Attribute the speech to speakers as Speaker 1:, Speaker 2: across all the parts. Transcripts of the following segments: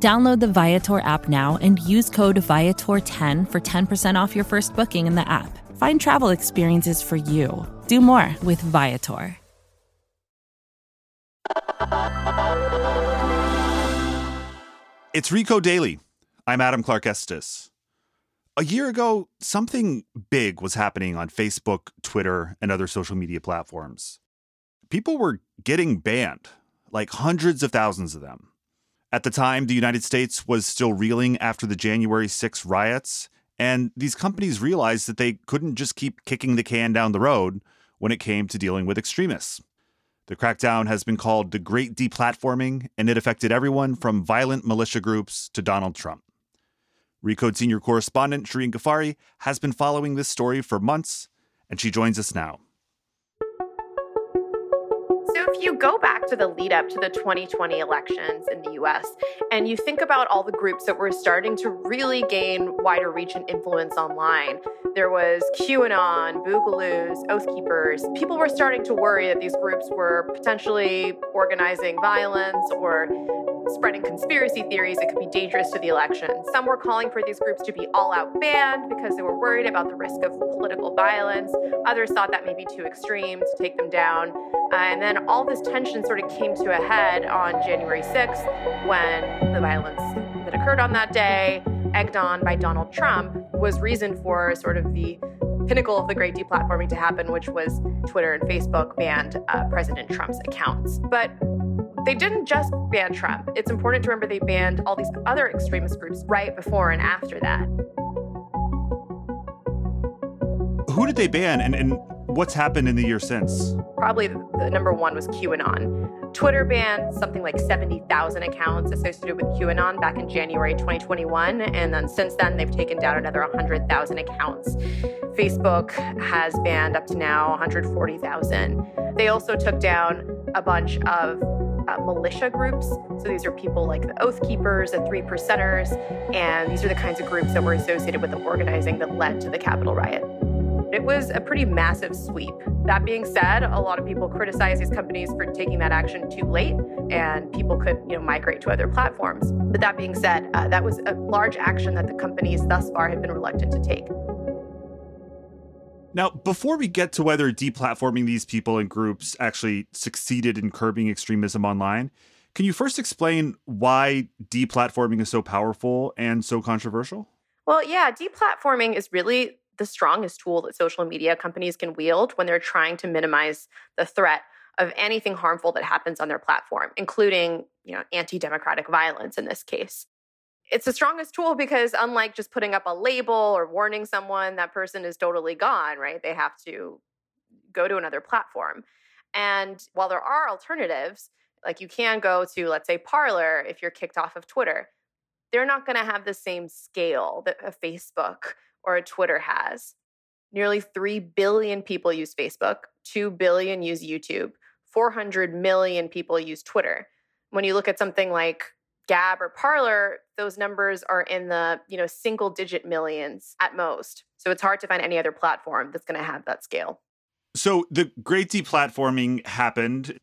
Speaker 1: Download the Viator app now and use code Viator10 for 10% off your first booking in the app. Find travel experiences for you. Do more with Viator.
Speaker 2: It's Recode Daily. I'm Adam Clark Estes. A year ago, something big was happening on Facebook, Twitter, and other social media platforms. People were getting banned, like hundreds of thousands of them. At the time, the United States was still reeling after the January 6 riots, and these companies realized that they couldn't just keep kicking the can down the road when it came to dealing with extremists. The crackdown has been called the Great Deplatforming, and it affected everyone from violent militia groups to Donald Trump. Recode senior correspondent Shirin Ghaffary has been following this story for months, and she joins us now
Speaker 3: if you go back to the lead up to the 2020 elections in the US and you think about all the groups that were starting to really gain wider reach and influence online, there was QAnon, Boogaloos, Oath Keepers. People were starting to worry that these groups were potentially organizing violence or spreading conspiracy theories that could be dangerous to the election. Some were calling for these groups to be all out banned because they were worried about the risk of political violence. Others thought that may be too extreme to take them down. Uh, and then all this tension sort of came to a head on January 6th when the violence that occurred on that day, egged on by Donald Trump, was reason for sort of the pinnacle of the great deplatforming to happen, which was Twitter and Facebook banned uh, President Trump's accounts. But they didn't just ban Trump. It's important to remember they banned all these other extremist groups right before and after that.
Speaker 2: Who did they ban and, and what's happened in the year since?
Speaker 3: Probably the number one was QAnon. Twitter banned something like 70,000 accounts associated with QAnon back in January 2021. And then since then, they've taken down another 100,000 accounts. Facebook has banned up to now 140,000. They also took down a bunch of uh, militia groups. So these are people like the Oath Keepers, the Three Percenters, and these are the kinds of groups that were associated with the organizing that led to the Capitol riot. It was a pretty massive sweep. That being said, a lot of people criticize these companies for taking that action too late, and people could, you know, migrate to other platforms. But that being said, uh, that was a large action that the companies thus far have been reluctant to take.
Speaker 2: Now, before we get to whether deplatforming these people and groups actually succeeded in curbing extremism online, can you first explain why deplatforming is so powerful and so controversial?
Speaker 3: Well, yeah, deplatforming is really the strongest tool that social media companies can wield when they're trying to minimize the threat of anything harmful that happens on their platform, including, you know, anti-democratic violence in this case. It's the strongest tool because unlike just putting up a label or warning someone that person is totally gone right? They have to go to another platform. And while there are alternatives like you can go to let's say parler if you're kicked off of twitter they're not going to have the same scale that a facebook or a twitter has nearly 3 billion people use facebook 2 billion use youtube 400 million people use twitter when you look at something like Gab or Parler, those numbers are in the, you know, single digit millions at most. So it's hard to find any other platform that's going to have that scale.
Speaker 2: So the great deplatforming happened.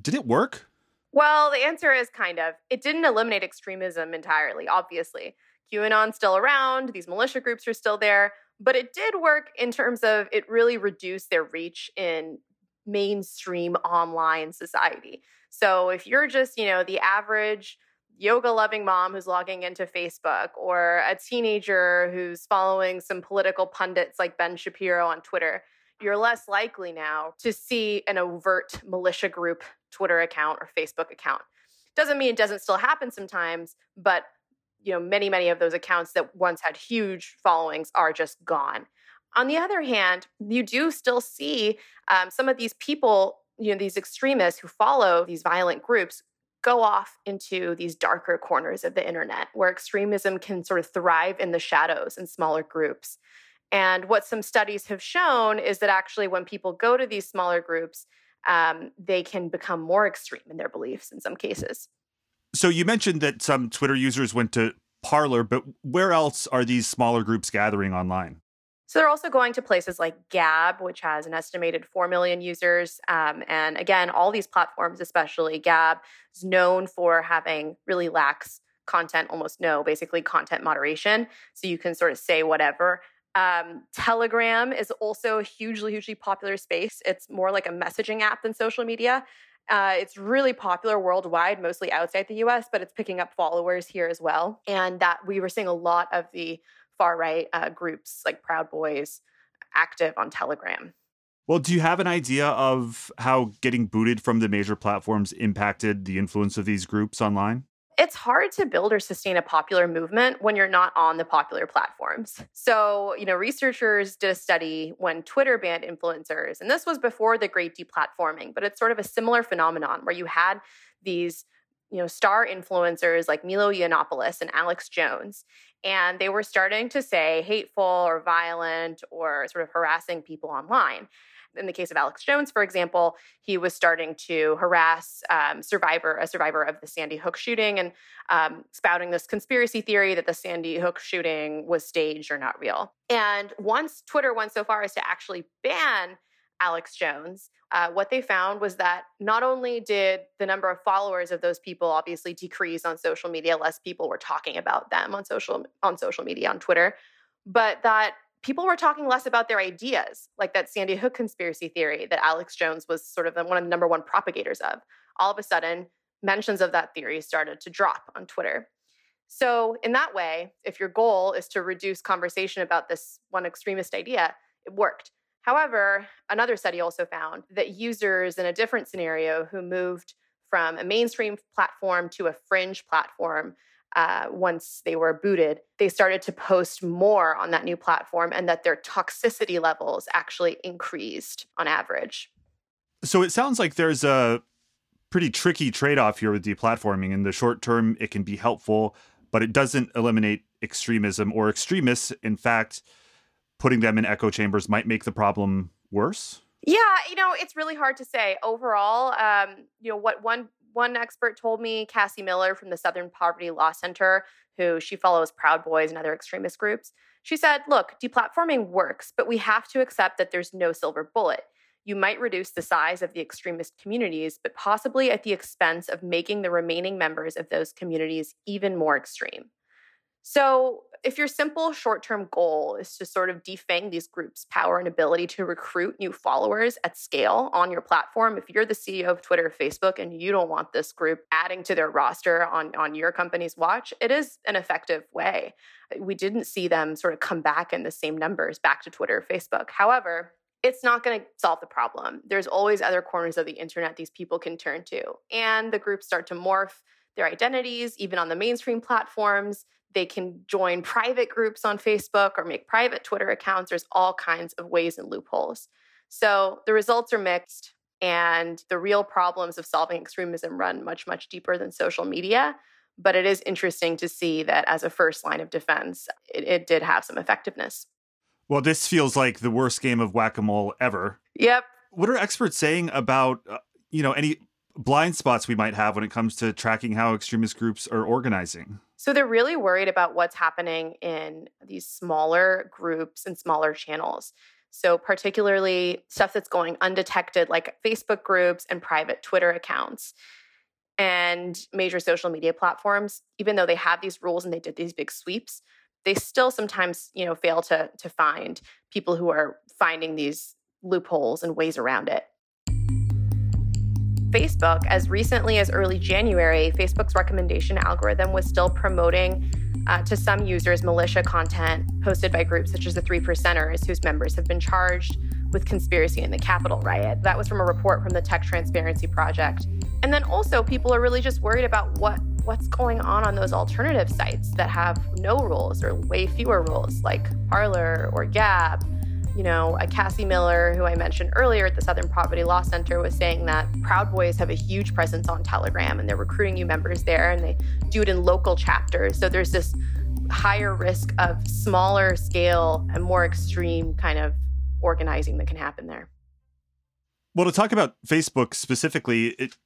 Speaker 2: Did it work?
Speaker 3: Well, the answer is kind of. It didn't eliminate extremism entirely, obviously. QAnon's still around, these militia groups are still there, but it did work in terms of it really reduced their reach in mainstream online society. So if you're just, you know, the average yoga loving mom who's logging into Facebook or a teenager who's following some political pundits like Ben Shapiro on Twitter, you're less likely now to see an overt militia group Twitter account or Facebook account. Doesn't mean it doesn't still happen sometimes, but you know, many, many of those accounts that once had huge followings are just gone. On the other hand, you do still see um, some of these people, you know, these extremists who follow these violent groups go off into these darker corners of the internet where extremism can sort of thrive in the shadows in smaller groups. And what some studies have shown is that actually, when people go to these smaller groups, um, they can become more extreme in their beliefs in some cases.
Speaker 2: So you mentioned that some Twitter users went to Parler, but where else are these smaller groups gathering online?
Speaker 3: So they're also going to places like Gab, which has an estimated 4 million users. Um, and again, all these platforms, especially Gab, is known for having really lax content, almost no, basically content moderation. So you can sort of say whatever. Um, Telegram is also a hugely, hugely popular space. It's more like a messaging app than social media. Uh, it's really popular worldwide, mostly outside the US, but it's picking up followers here as well. And that we were seeing a lot of the far right uh, groups like Proud Boys active on Telegram.
Speaker 2: Well, do you have an idea of how getting booted from the major platforms impacted the influence of these groups online?
Speaker 3: It's hard to build or sustain a popular movement when you're not on the popular platforms. So, you know, researchers did a study when Twitter banned influencers, and this was before the great deplatforming, but it's sort of a similar phenomenon where you had these you know star influencers like Milo Yiannopoulos and Alex Jones and they were starting to say hateful or violent or sort of harassing people online. In the case of Alex Jones, for example, he was starting to harass um, survivor a survivor of the Sandy Hook shooting and um, spouting this conspiracy theory that the Sandy Hook shooting was staged or not real. And once Twitter went so far as to actually ban Alex Jones, uh, what they found was that not only did the number of followers of those people obviously decrease on social media, less people were talking about them on social on social media on Twitter, but that people were talking less about their ideas, like that Sandy Hook conspiracy theory that Alex Jones was sort of one of the number one propagators of. All of a sudden, mentions of that theory started to drop on Twitter. So, in that way, if your goal is to reduce conversation about this one extremist idea, it worked. However, another study also found that users in a different scenario who moved from a mainstream platform to a fringe platform uh, once they were booted, they started to post more on that new platform and that their toxicity levels actually increased on average.
Speaker 2: So it sounds like there's a pretty tricky trade off here with deplatforming. In the short term, it can be helpful, but it doesn't eliminate extremism or extremists. In fact, putting them in echo chambers might make the problem worse?
Speaker 3: Yeah, you know, it's really hard to say. Overall, um, you know, what one one expert told me, Cassie Miller from the Southern Poverty Law Center, who she follows Proud Boys and other extremist groups, she said, "Look, deplatforming works, but we have to accept that there's no silver bullet. You might reduce the size of the extremist communities, but possibly at the expense of making the remaining members of those communities even more extreme." So, if your simple short term goal is to sort of defang these groups' power and ability to recruit new followers at scale on your platform, if you're the CEO of Twitter or Facebook and you don't want this group adding to their roster on, on your company's watch, it is an effective way. Uh, we didn't see them sort of come back in the same numbers back to Twitter or Facebook. However, it's not going to solve the problem. There's always other corners of the internet these people can turn to. And the groups start to morph their identities, even on the mainstream platforms. They can join private groups on Facebook or make private Twitter accounts. There's all kinds of ways and loopholes. So the results are mixed, and the real problems of solving extremism run much, much deeper than social media. But it is interesting to see that as a first line of defense, it, it did have some effectiveness.
Speaker 2: Well, this feels like the worst game of whack a mole ever.
Speaker 3: Yep.
Speaker 2: What are experts saying about, uh, you know, any blind spots we might have when it comes to tracking how extremist groups are organizing?
Speaker 3: So they're really worried about what's happening in these smaller groups and smaller channels. So, particularly stuff that's going undetected, like Facebook groups and private Twitter accounts and major social media platforms, even though they have these rules and they did these big sweeps, they still sometimes, you know, fail to to find people who are finding these loopholes and ways around it. Facebook, as recently as early January, Facebook's recommendation algorithm was still promoting uh, to some users militia content posted by groups such as the Three Percenters, whose members have been charged with conspiracy in the Capitol riot. That was from a report from the Tech Transparency Project. And then also, people are really just worried about what what's going on on those alternative sites that have no rules or way fewer rules, like Parler or Gab. You know, a Cassie Miller, who I mentioned earlier at the Southern Poverty Law Center, was saying that Proud Boys have a huge presence on Telegram and they're recruiting new members there and they do it in local chapters. So there's this higher risk of smaller scale and more extreme kind of organizing that can happen there.
Speaker 2: Well, to talk about Facebook specifically, it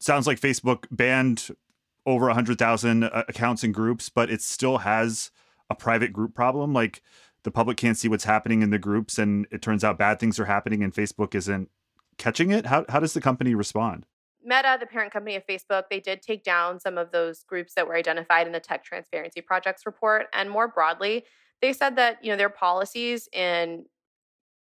Speaker 2: sounds like Facebook banned over 100,000 uh, accounts and groups, but it still has a private group problem. Like the public can't see what's happening in the groups, and it turns out bad things are happening, and Facebook isn't catching it. How, how does the company respond?
Speaker 3: Meta, the parent company of Facebook, they did take down some of those groups that were identified in the Tech Transparency Project's report. And more broadly, they said that you know their policies in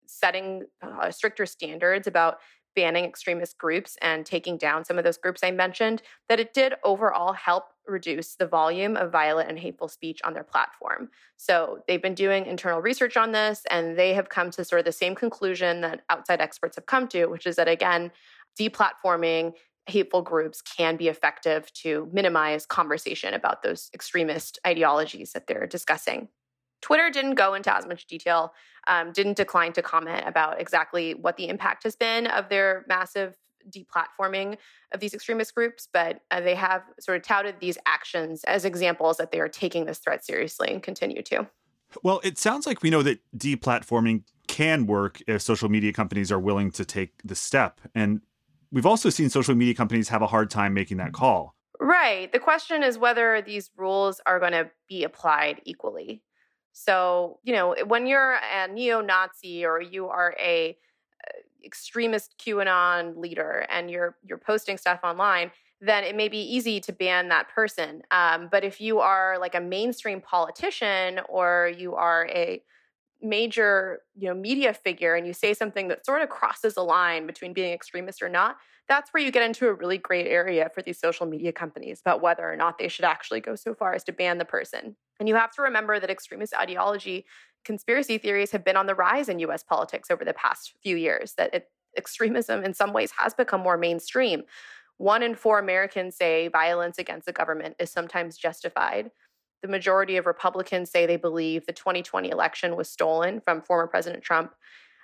Speaker 3: setting uh, stricter standards about banning extremist groups and taking down some of those groups I mentioned, that it did overall help reduce the volume of violent and hateful speech on their platform. So they've been doing internal research on this and they have come to sort of the same conclusion that outside experts have come to, which is that again, deplatforming hateful groups can be effective to minimize conversation about those extremist ideologies that they're discussing. Twitter didn't go into as much detail, um, didn't decline to comment about exactly what the impact has been of their massive deplatforming of these extremist groups, but uh, they have sort of touted these actions as examples that they are taking this threat seriously and continue to.
Speaker 2: Well, it sounds like we know that deplatforming can work if social media companies are willing to take the step. And we've also seen social media companies have a hard time making that call.
Speaker 3: Right. The question is whether these rules are going to be applied equally. So, you know, when you're a neo Nazi or you are a uh, extremist QAnon leader and you're you're posting stuff online, then it may be easy to ban that person. Um, but if you are like a mainstream politician or you are a major you know media figure and you say something that sort of crosses a line between being extremist or not that's where you get into a really great area for these social media companies about whether or not they should actually go so far as to ban the person and you have to remember that extremist ideology conspiracy theories have been on the rise in US politics over the past few years that it, extremism in some ways has become more mainstream one in four Americans say violence against the government is sometimes justified the majority of Republicans say they believe the 2020 election was stolen from former President Trump.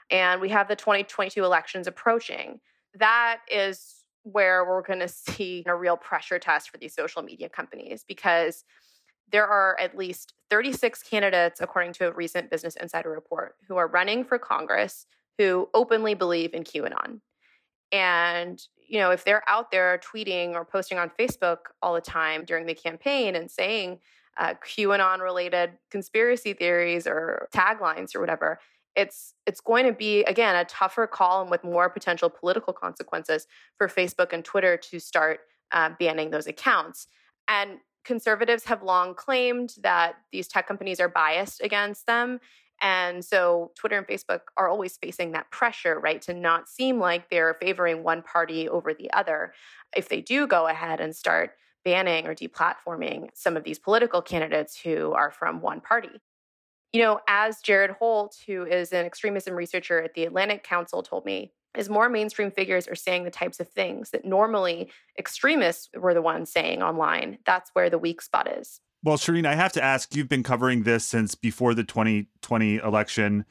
Speaker 3: And we have the 2022 elections approaching. That is where we're going to see a real pressure test for these social media companies because there are at least 36 candidates, according to a recent Business Insider report, who are running for Congress who openly believe in QAnon. And, you know, if they're out there tweeting or posting on Facebook all the time during the campaign and saying, uh, QAnon related conspiracy theories or taglines or whatever, it's it's going to be again a tougher call and with more potential political consequences for Facebook and Twitter to start uh, banning those accounts. And conservatives have long claimed that these tech companies are biased against them. And so Twitter and Facebook are always facing that pressure, right, to not seem like they're favoring one party over the other. If they do go ahead and start banning or deplatforming some of these political candidates who are from one party. You know, as Jared Holt, who is an extremism researcher at the Atlantic Council, told me, as more mainstream figures are saying the types of things that normally extremists were the ones saying online, that's where the weak spot is.
Speaker 2: Well, Shirin, I have to ask you've been covering this since before the 2020 election.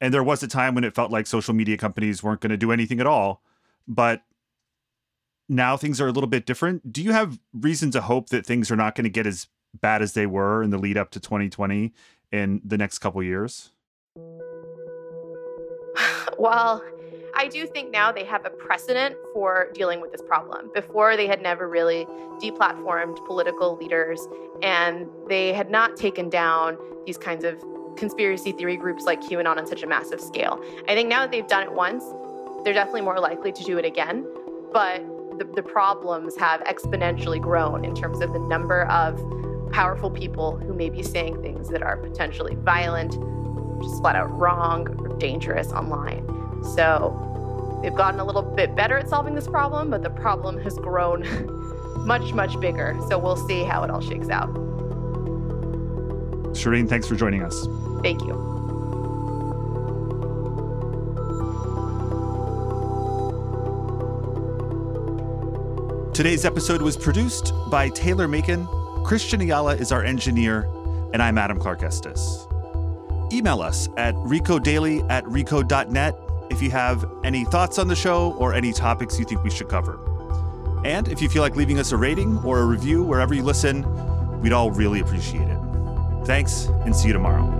Speaker 2: And there was a time when it felt like social media companies weren't going to do anything at all. But now things are a little bit different. Do you have reason to hope that things are not going to get as bad as they were in the lead up to 2020 in the next couple years?
Speaker 3: Well, I do think now they have a precedent for dealing with this problem. Before, they had never really deplatformed political leaders, and they had not taken down these kinds of conspiracy theory groups like QAnon on such a massive scale. I think now that they've done it once, they're definitely more likely to do it again. But the, the problems have exponentially grown in terms of the number of powerful people who may be saying things that are potentially violent, just flat out wrong, or dangerous online. So they've gotten a little bit better at solving this problem, but the problem has grown much, much bigger. So we'll see how it all shakes out.
Speaker 2: Shirin, thanks for joining us.
Speaker 3: Thank you.
Speaker 2: Today's episode was produced by Taylor Macon. Christian Ayala is our engineer, and I'm Adam Clark Estes. Email us at recodedaily at recode.net if you have any thoughts on the show or any topics you think we should cover. And if you feel like leaving us a rating or a review wherever you listen, we'd all really appreciate it. Thanks, and see you tomorrow.